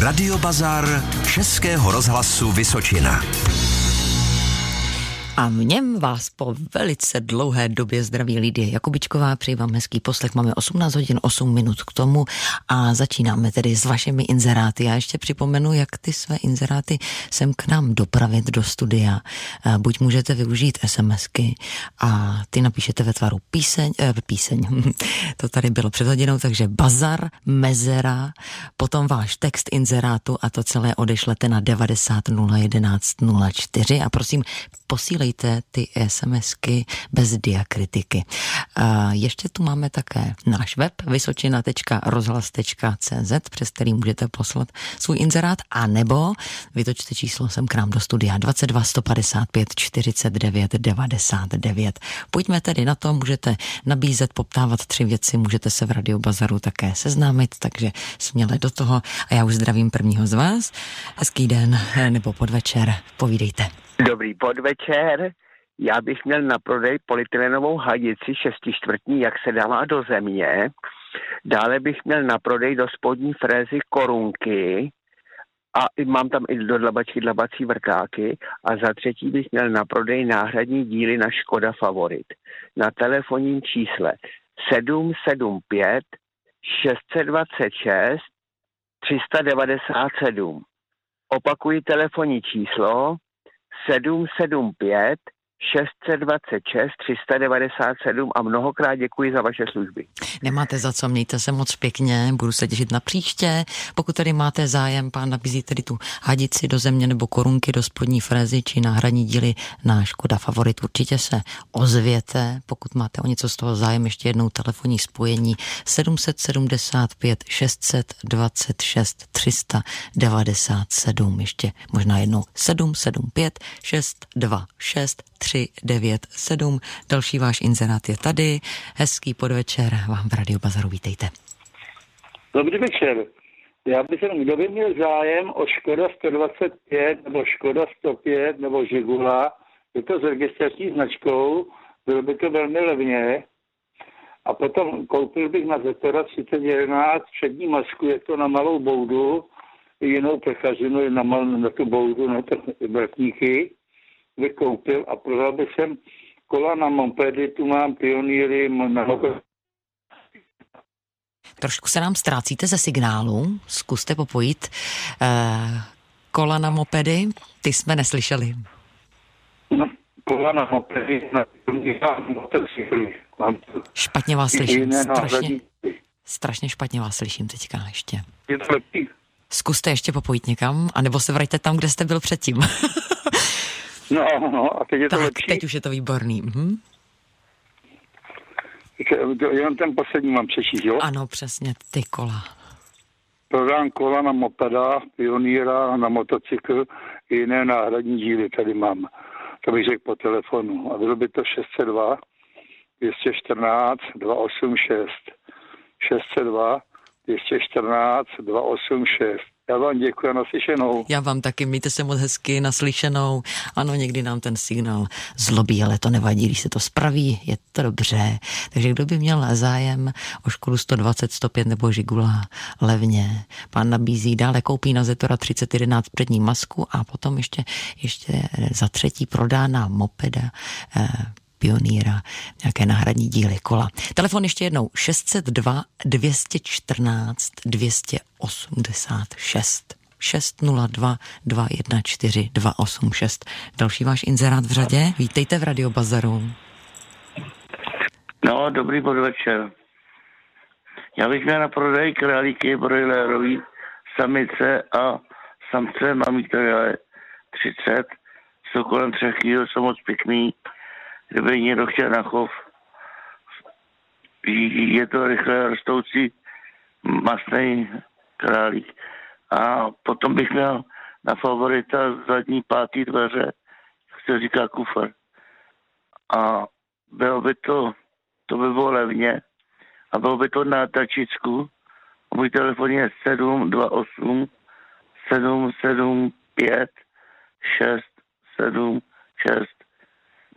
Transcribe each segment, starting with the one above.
Radiobazar Českého rozhlasu Vysočina. A v něm vás po velice dlouhé době zdraví Lidie Jakubičková. Přeji vám hezký poslech. Máme 18 hodin 8 minut k tomu a začínáme tedy s vašimi inzeráty. Já ještě připomenu, jak ty své inzeráty sem k nám dopravit do studia. Buď můžete využít SMSky a ty napíšete ve tvaru píseň, eh, píseň. to tady bylo před hodinou, takže bazar, mezera, potom váš text inzerátu a to celé odešlete na 90 011 04 a prosím posílejte ty SMSky bez diakritiky. A ještě tu máme také náš web vysočina.rozhlas.cz, přes který můžete poslat svůj inzerát, a nebo vytočte číslo sem k nám do studia 22 155 49 99. Pojďme tedy na to, můžete nabízet, poptávat tři věci, můžete se v Radiobazaru také seznámit, takže směle do toho a já už zdravím prvního z vás. Hezký den nebo podvečer, povídejte. Dobrý podvečer. Já bych měl na prodej polytylenovou hadici šestičtvrtní, jak se dává do země. Dále bych měl na prodej do spodní frézy korunky a mám tam i do dlabačky dlabací vrtáky. A za třetí bych měl na prodej náhradní díly na Škoda Favorit. Na telefonním čísle 775 626 397. Opakuji telefonní číslo 775 626 397 a mnohokrát děkuji za vaše služby. Nemáte za co, mějte se moc pěkně, budu se těšit na příště. Pokud tady máte zájem, pán nabízí tedy tu hadici do země nebo korunky do spodní frézy či náhradní díly na Škoda Favorit, určitě se ozvěte. Pokud máte o něco z toho zájem, ještě jednou telefonní spojení 775 626 397, ještě možná jednou 775 626 397. Další váš inzerát je tady. Hezký podvečer vám v Radio Bazaru. Vítejte. Dobrý večer. Já bych jenom, kdo by měl zájem o Škoda 125 nebo Škoda 105 nebo Žigula, je to s registrační značkou, bylo by to velmi levně. A potom koupil bych na Zetora 3011 přední masku, je to na malou boudu, jinou pechařinu na, mal, na tu boudu, na ty vrtníky vykoupil a prodal bych sem kola na mopedy, tu mám pionýry na Trošku se nám ztrácíte ze signálu, zkuste popojit eh, kola na mopedy, ty jsme neslyšeli. No, kola na mopedy, na Špatně vás slyším, strašně, strašně špatně vás slyším teďka ještě. Je to lepší. Zkuste ještě popojit někam, anebo se vraťte tam, kde jste byl předtím. No, no, a teď je to tak, lepší. teď už je to výborný. Mhm. Jenom ten poslední mám přečíst, jo? Ano, přesně, ty kola. Prodám kola na mopeda, pionýra, na motocykl i jiné náhradní díly tady mám. To bych řekl po telefonu. A bylo by to 602 214 286. 602 214 286. Já vám děkuji naslyšenou. Já vám taky, mějte se moc hezky, naslyšenou. Ano, někdy nám ten signál zlobí, ale to nevadí, když se to spraví, je to dobře. Takže kdo by měl zájem o školu 120, 105 nebo Žigula levně, pán nabízí dále koupí na Zetora 3011 přední masku a potom ještě, ještě za třetí prodá na mopeda eh, pionýra, nějaké náhradní díly kola. Telefon ještě jednou 602 214 286. 602 214 286. Další váš inzerát v řadě. Vítejte v Radiobazaru. No, dobrý podvečer. Já bych měl na prodej králíky brojlerový, samice a samce, mám jich tady 30, jsou kolem 3 kg, jsou moc pěkný kdyby někdo chtěl na chov. Je to rychle rostoucí masný králík. A potom bych měl na favorita zadní pátý dveře, jak se říká kufr. A bylo by to, to by bylo levně. A bylo by to na tačicku. Můj telefon je 728 775 6 7 6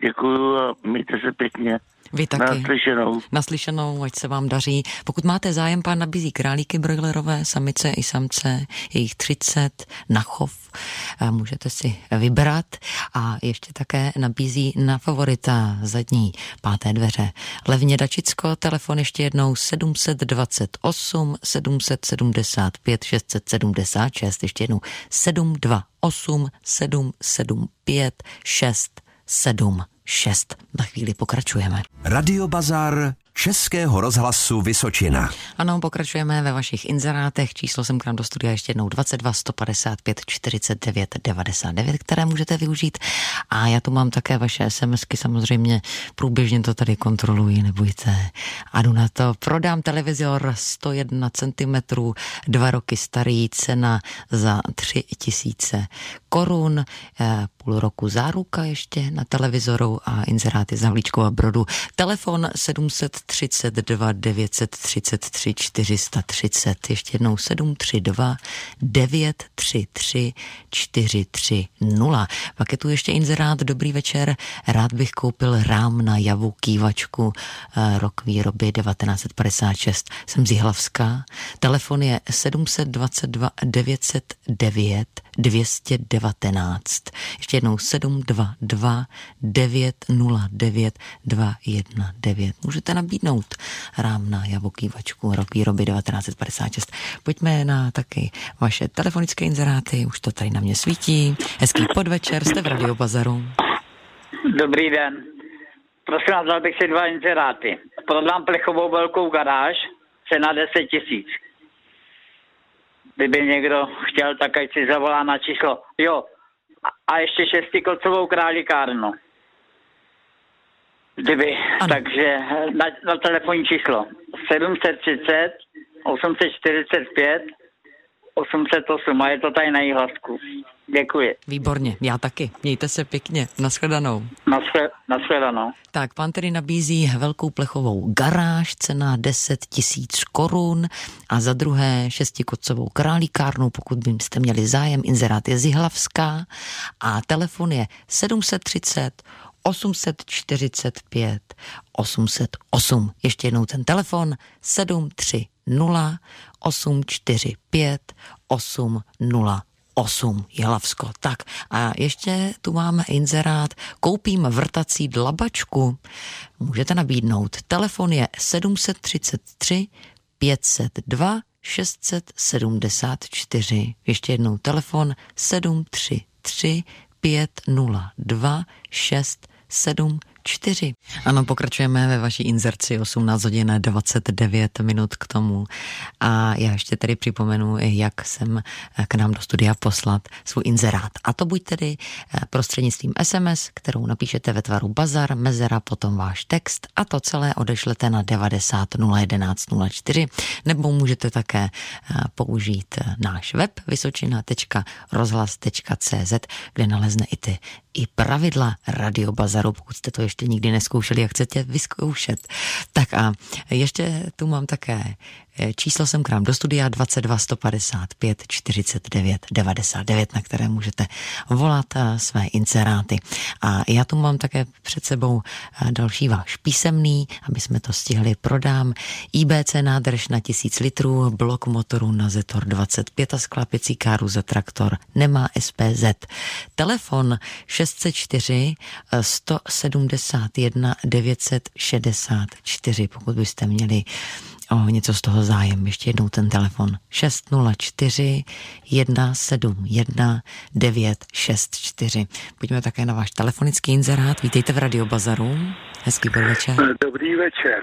Děkuju a mějte se pěkně. Vy taky. Naslyšenou. Naslyšenou, ať se vám daří. Pokud máte zájem, pán nabízí králíky brojlerové, samice i samce, je jich 30 na chov, můžete si vybrat a ještě také nabízí na favorita zadní páté dveře. Levně Dačicko, telefon ještě jednou 728 775 676, ještě jednou 728 775 676. Na chvíli pokračujeme. Radio Bazar Českého rozhlasu Vysočina. Ano, pokračujeme ve vašich inzerátech. Číslo jsem k nám do studia ještě jednou 22 155 49 99, které můžete využít. A já tu mám také vaše SMSky, samozřejmě průběžně to tady kontroluji, nebojte. A jdu na to. Prodám televizor 101 cm, dva roky starý, cena za 3 tisíce korun, eh, půl roku záruka ještě na televizoru a inzeráty za a brodu. Telefon 732 933 430, ještě jednou 732 933 430. Pak je tu ještě inzerát, dobrý večer, rád bych koupil rám na javu kývačku, eh, rok výroby 1956. Jsem z Jihlavská, telefon je 722 909 219. Ještě jednou 722 909 219. Můžete nabídnout rám na javokývačku rok výroby 1956. Pojďme na taky vaše telefonické inzeráty, už to tady na mě svítí. Hezký podvečer, jste v Radio Bazaru. Dobrý den. Prosím vás, dal bych si dva inzeráty. Prodám plechovou velkou garáž, cena 10 tisíc kdyby někdo chtěl, tak ať si zavolá na číslo. Jo, a ještě šestikocovou králíkárnu. Kdyby, ano. takže na, na telefonní číslo 730 845 808 a je to tady na hlasku. Děkuji. Výborně, já taky. Mějte se pěkně. Naschledanou. Naschledanou. Tak, pan tedy nabízí velkou plechovou garáž, cena 10 tisíc korun a za druhé šestikocovou králíkárnu, pokud byste měli zájem, inzerát je Zihlavská a telefon je 730 845 808. Ještě jednou ten telefon 730 845 808 Jihlavsko. Tak a ještě tu máme inzerát Koupím vrtací dlabačku. Můžete nabídnout. Telefon je 733 502 674. Ještě jednou telefon 733 502 674 čtyři. Ano, pokračujeme ve vaší inzerci 18 hodin 29 minut k tomu. A já ještě tedy připomenu, jak jsem k nám do studia poslat svůj inzerát. A to buď tedy eh, prostřednictvím SMS, kterou napíšete ve tvaru bazar, mezera, potom váš text a to celé odešlete na 90 011 04, nebo můžete také eh, použít eh, náš web vysočina.rozhlas.cz, kde nalezne i ty i pravidla radiobazaru, pokud jste to ještě nikdy neskoušeli a chcete vyzkoušet. Tak a ještě tu mám také číslo jsem k nám do studia 22 155 49 99, na které můžete volat eh, své inseráty. A já tu mám také před sebou eh, další váš písemný, aby jsme to stihli. Prodám IBC nádrž na 1000 litrů, blok motoru na Zetor 25 a sklápěcí káru za traktor nemá SPZ. Telefon 604 171 964, pokud byste měli o něco z toho zájem. Ještě jednou ten telefon 604 171 964. Pojďme také na váš telefonický inzerát. Vítejte v Radio Bazaru. Hezký podvečer. Dobrý večer.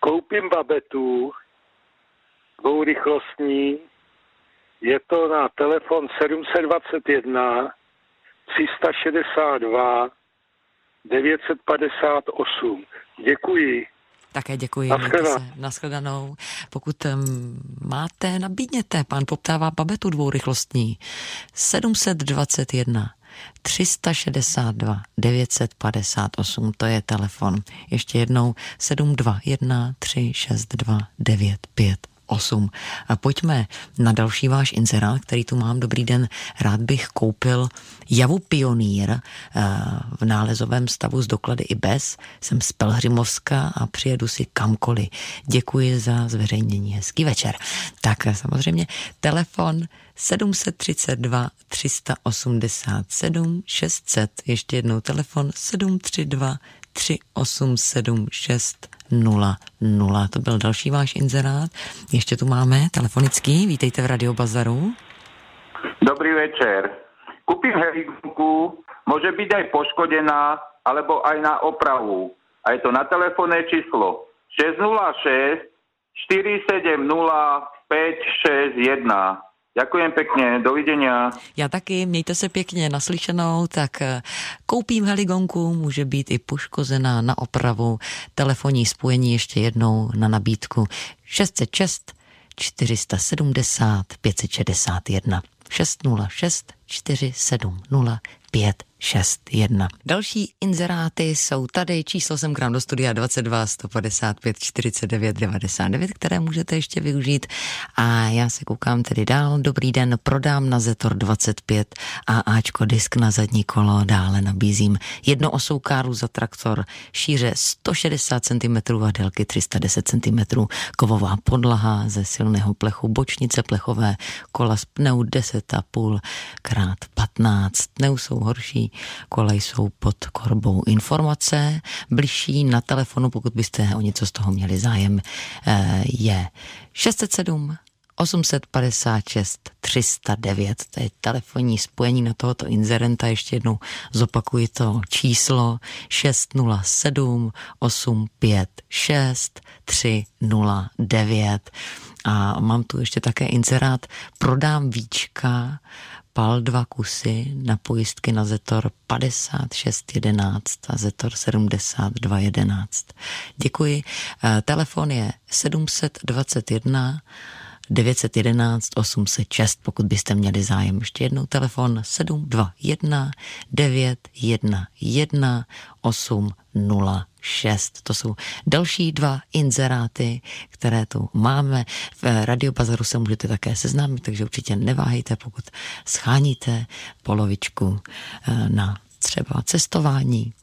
Koupím babetu dvourychlostní. Je to na telefon 721 362 958. Děkuji. Také děkuji. Naschledanou. Naschledanou. Pokud máte, nabídněte. Pán poptává babetu dvourychlostní. 721 362 958, to je telefon. Ještě jednou 721 362 958. 8. A pojďme na další váš inzerát, který tu mám. Dobrý den, rád bych koupil javu Pionýr eh, v nálezovém stavu z doklady i bez. Jsem z Pelhřimovska a přijedu si kamkoliv. Děkuji za zveřejnění. Hezký večer. Tak eh, samozřejmě telefon 732 387 600. Ještě jednou telefon 732 3876 00. To byl další váš inzerát. Ještě tu máme telefonický. Vítejte v Radio Bazaru. Dobrý večer. Kúpim heliku, môže byť aj poškodená, alebo aj na opravu. A je to na telefónne číslo 606 470 561. Ďakujem pekne, dovidenia. Já taky, mějte se pěkně naslyšenou, tak eh, koupím heligonku, může být i poškozená na opravu, telefonní spojení ještě jednou na nabídku 606 470 561 606 470 5 6, 1. Další inzeráty jsou tady, číslo jsem k nám do studia 22 155 49 99, které můžete ještě využít a já se koukám tedy dál. Dobrý den, prodám na Zetor 25 a Ačko disk na zadní kolo, dále nabízím jednoosou káru za traktor, šíře 160 cm a délky 310 cm, kovová podlaha ze silného plechu, bočnice plechové, kola z pneu 10,5 krát 15, pneu jsou horší, kola jsou pod korbou. Informace. Bližší na telefonu, pokud byste o něco z toho měli zájem, eh, je 607 856 309, to je telefonní spojení na tohoto inzerenta, ještě jednou zopakuji to číslo 607 856 309 a mám tu ještě také inzerát. Prodám víčka pal dva kusy na pojistky na Zetor 5611 a Zetor 7211. Děkuji. Eh, telefon je 721 911 806, pokud byste měli zájem. Ještě jednou telefon 721 911 806. To jsou další dva inzeráty, které tu máme. V Radiobazaru se můžete také seznámit, takže určitě neváhejte, pokud scháníte polovičku eh, na třeba cestování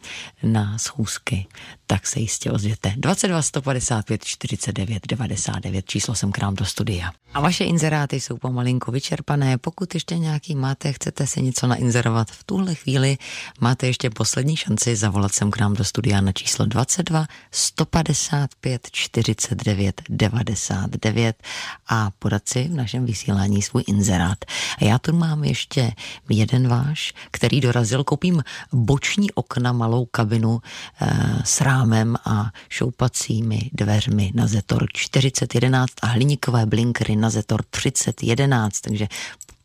na schůzky, tak se jistě ozvěte. 22 155 49 99, číslo jsem k nám do studia. A vaše inzeráty jsou pomalinku vyčerpané. Pokud ještě nějaký máte, chcete si něco nainzerovat v tuhle chvíli, máte ještě poslední šanci zavolat sem k nám do studia na číslo 22 155 49 99 a podat si v našem vysílání svůj inzerát. A já tu mám ještě jeden váš, který dorazil. Koupím boční okna, malou kabinu e, s rámem a šoupacími dveřmi na Zetor 4011 a hliníkové blinkry na Zetor 3011, takže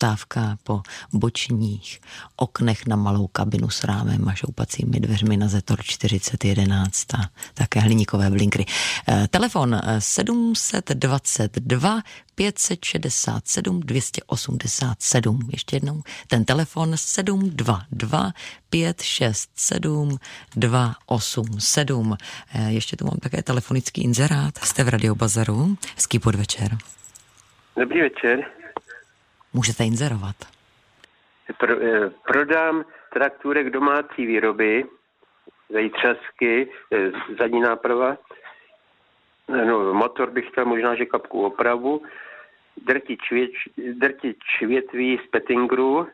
poptávka po bočních oknech na malou kabinu s rámem a šoupacími dveřmi na Zetor 4011 a také hliníkové blinkry. E, telefon 722 567 287. Ještě jednou ten telefon 722 567 287. Ještě tu mám také telefonický inzerát. Jste v Radiobazaru. Hezký podvečer. Dobrý večer. Můžete inzerovat. Pro, eh, prodám traktůrek domácí výroby, zejtřasky, eh, zadní náprava, no, motor bych chtěl možná, že kapku opravu, drtič, drtič větví z Pettingru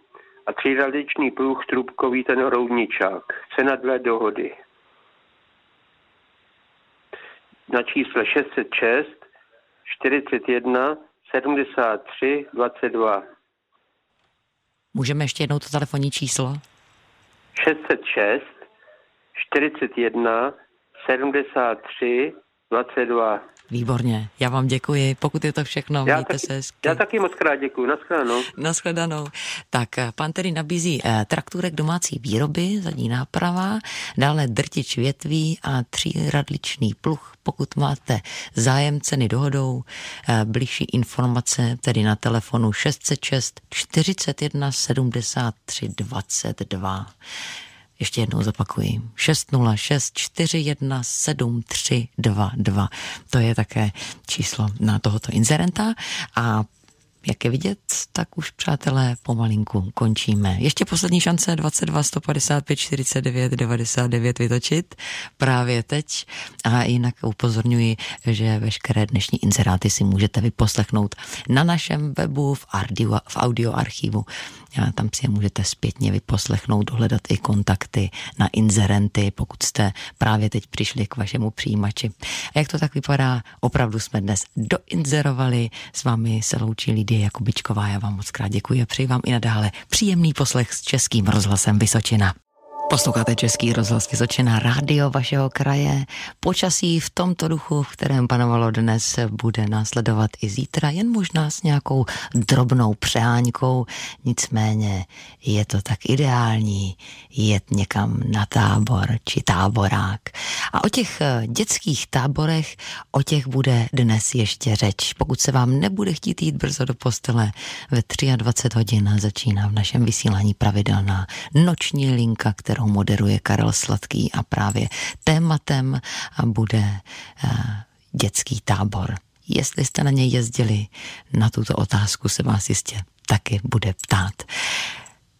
a tříradičný pluh trubkový ten roudničák. Cena dle dohody. Na čísle 606 41 73 22. Můžeme ještě jednou to telefonní číslo? 606 41 73 22. Výborně, já vám děkuji. Pokud je to všechno, já mějte taky, se hezky. Já taky moc krát děkuji. Naschledanou. Naschledanou. Tak eh, pan tedy nabízí eh, trakturek domácí výroby, zadní náprava, dále drtič větví a tříradličný pluh. Pokud máte zájem ceny dohodou, eh, blížší informace tedy na telefonu 606 41 73 22. ještě jednou zopakuji. 606 41 7322. To je také číslo na tohoto inzerenta a jak je vidět, tak už přátelé pomalinku končíme. Ještě poslední šance 22 155 49 99 vytočit právě teď a jinak upozorňuji, že veškeré dnešní inzeráty si můžete vyposlechnout na našem webu v audio, v audio archivu a tam si je můžete zpětně vyposlechnout, dohledat i kontakty na inzerenty, pokud jste právě teď přišli k vašemu přijímači. A jak to tak vypadá, opravdu jsme dnes doinzerovali, s vámi se loučí Lidie Jakubičková, já vám moc krát děkuji a přeji vám i nadále příjemný poslech s Českým rozhlasem Vysočina. Posloucháte Český rozhlas Vysočina, rádio vašeho kraje. Počasí v tomto duchu, v kterém panovalo dnes, bude následovat i zítra, jen možná s nějakou drobnou přeháňkou. Nicméně je to tak ideální jet někam na tábor či táborák. A o těch eh, dětských táborech, o těch bude dnes ještě řeč. Pokud se vám nebude chtít jít brzo do postele, ve 23 hodin začíná v našem vysílání pravidelná noční linka, kterou kterou moderuje Karel Sladký a právě tématem bude eh, dětský tábor. Jestli jste na něj jezdili, na tuto otázku se vás jistě taky bude ptát.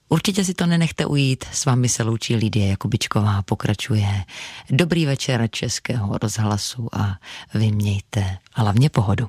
Určitě si to nenechte ujít, s vámi se loučí Lidie Jakubičková, pokračuje Dobrý večer Českého rozhlasu a vy mějte hlavně pohodu.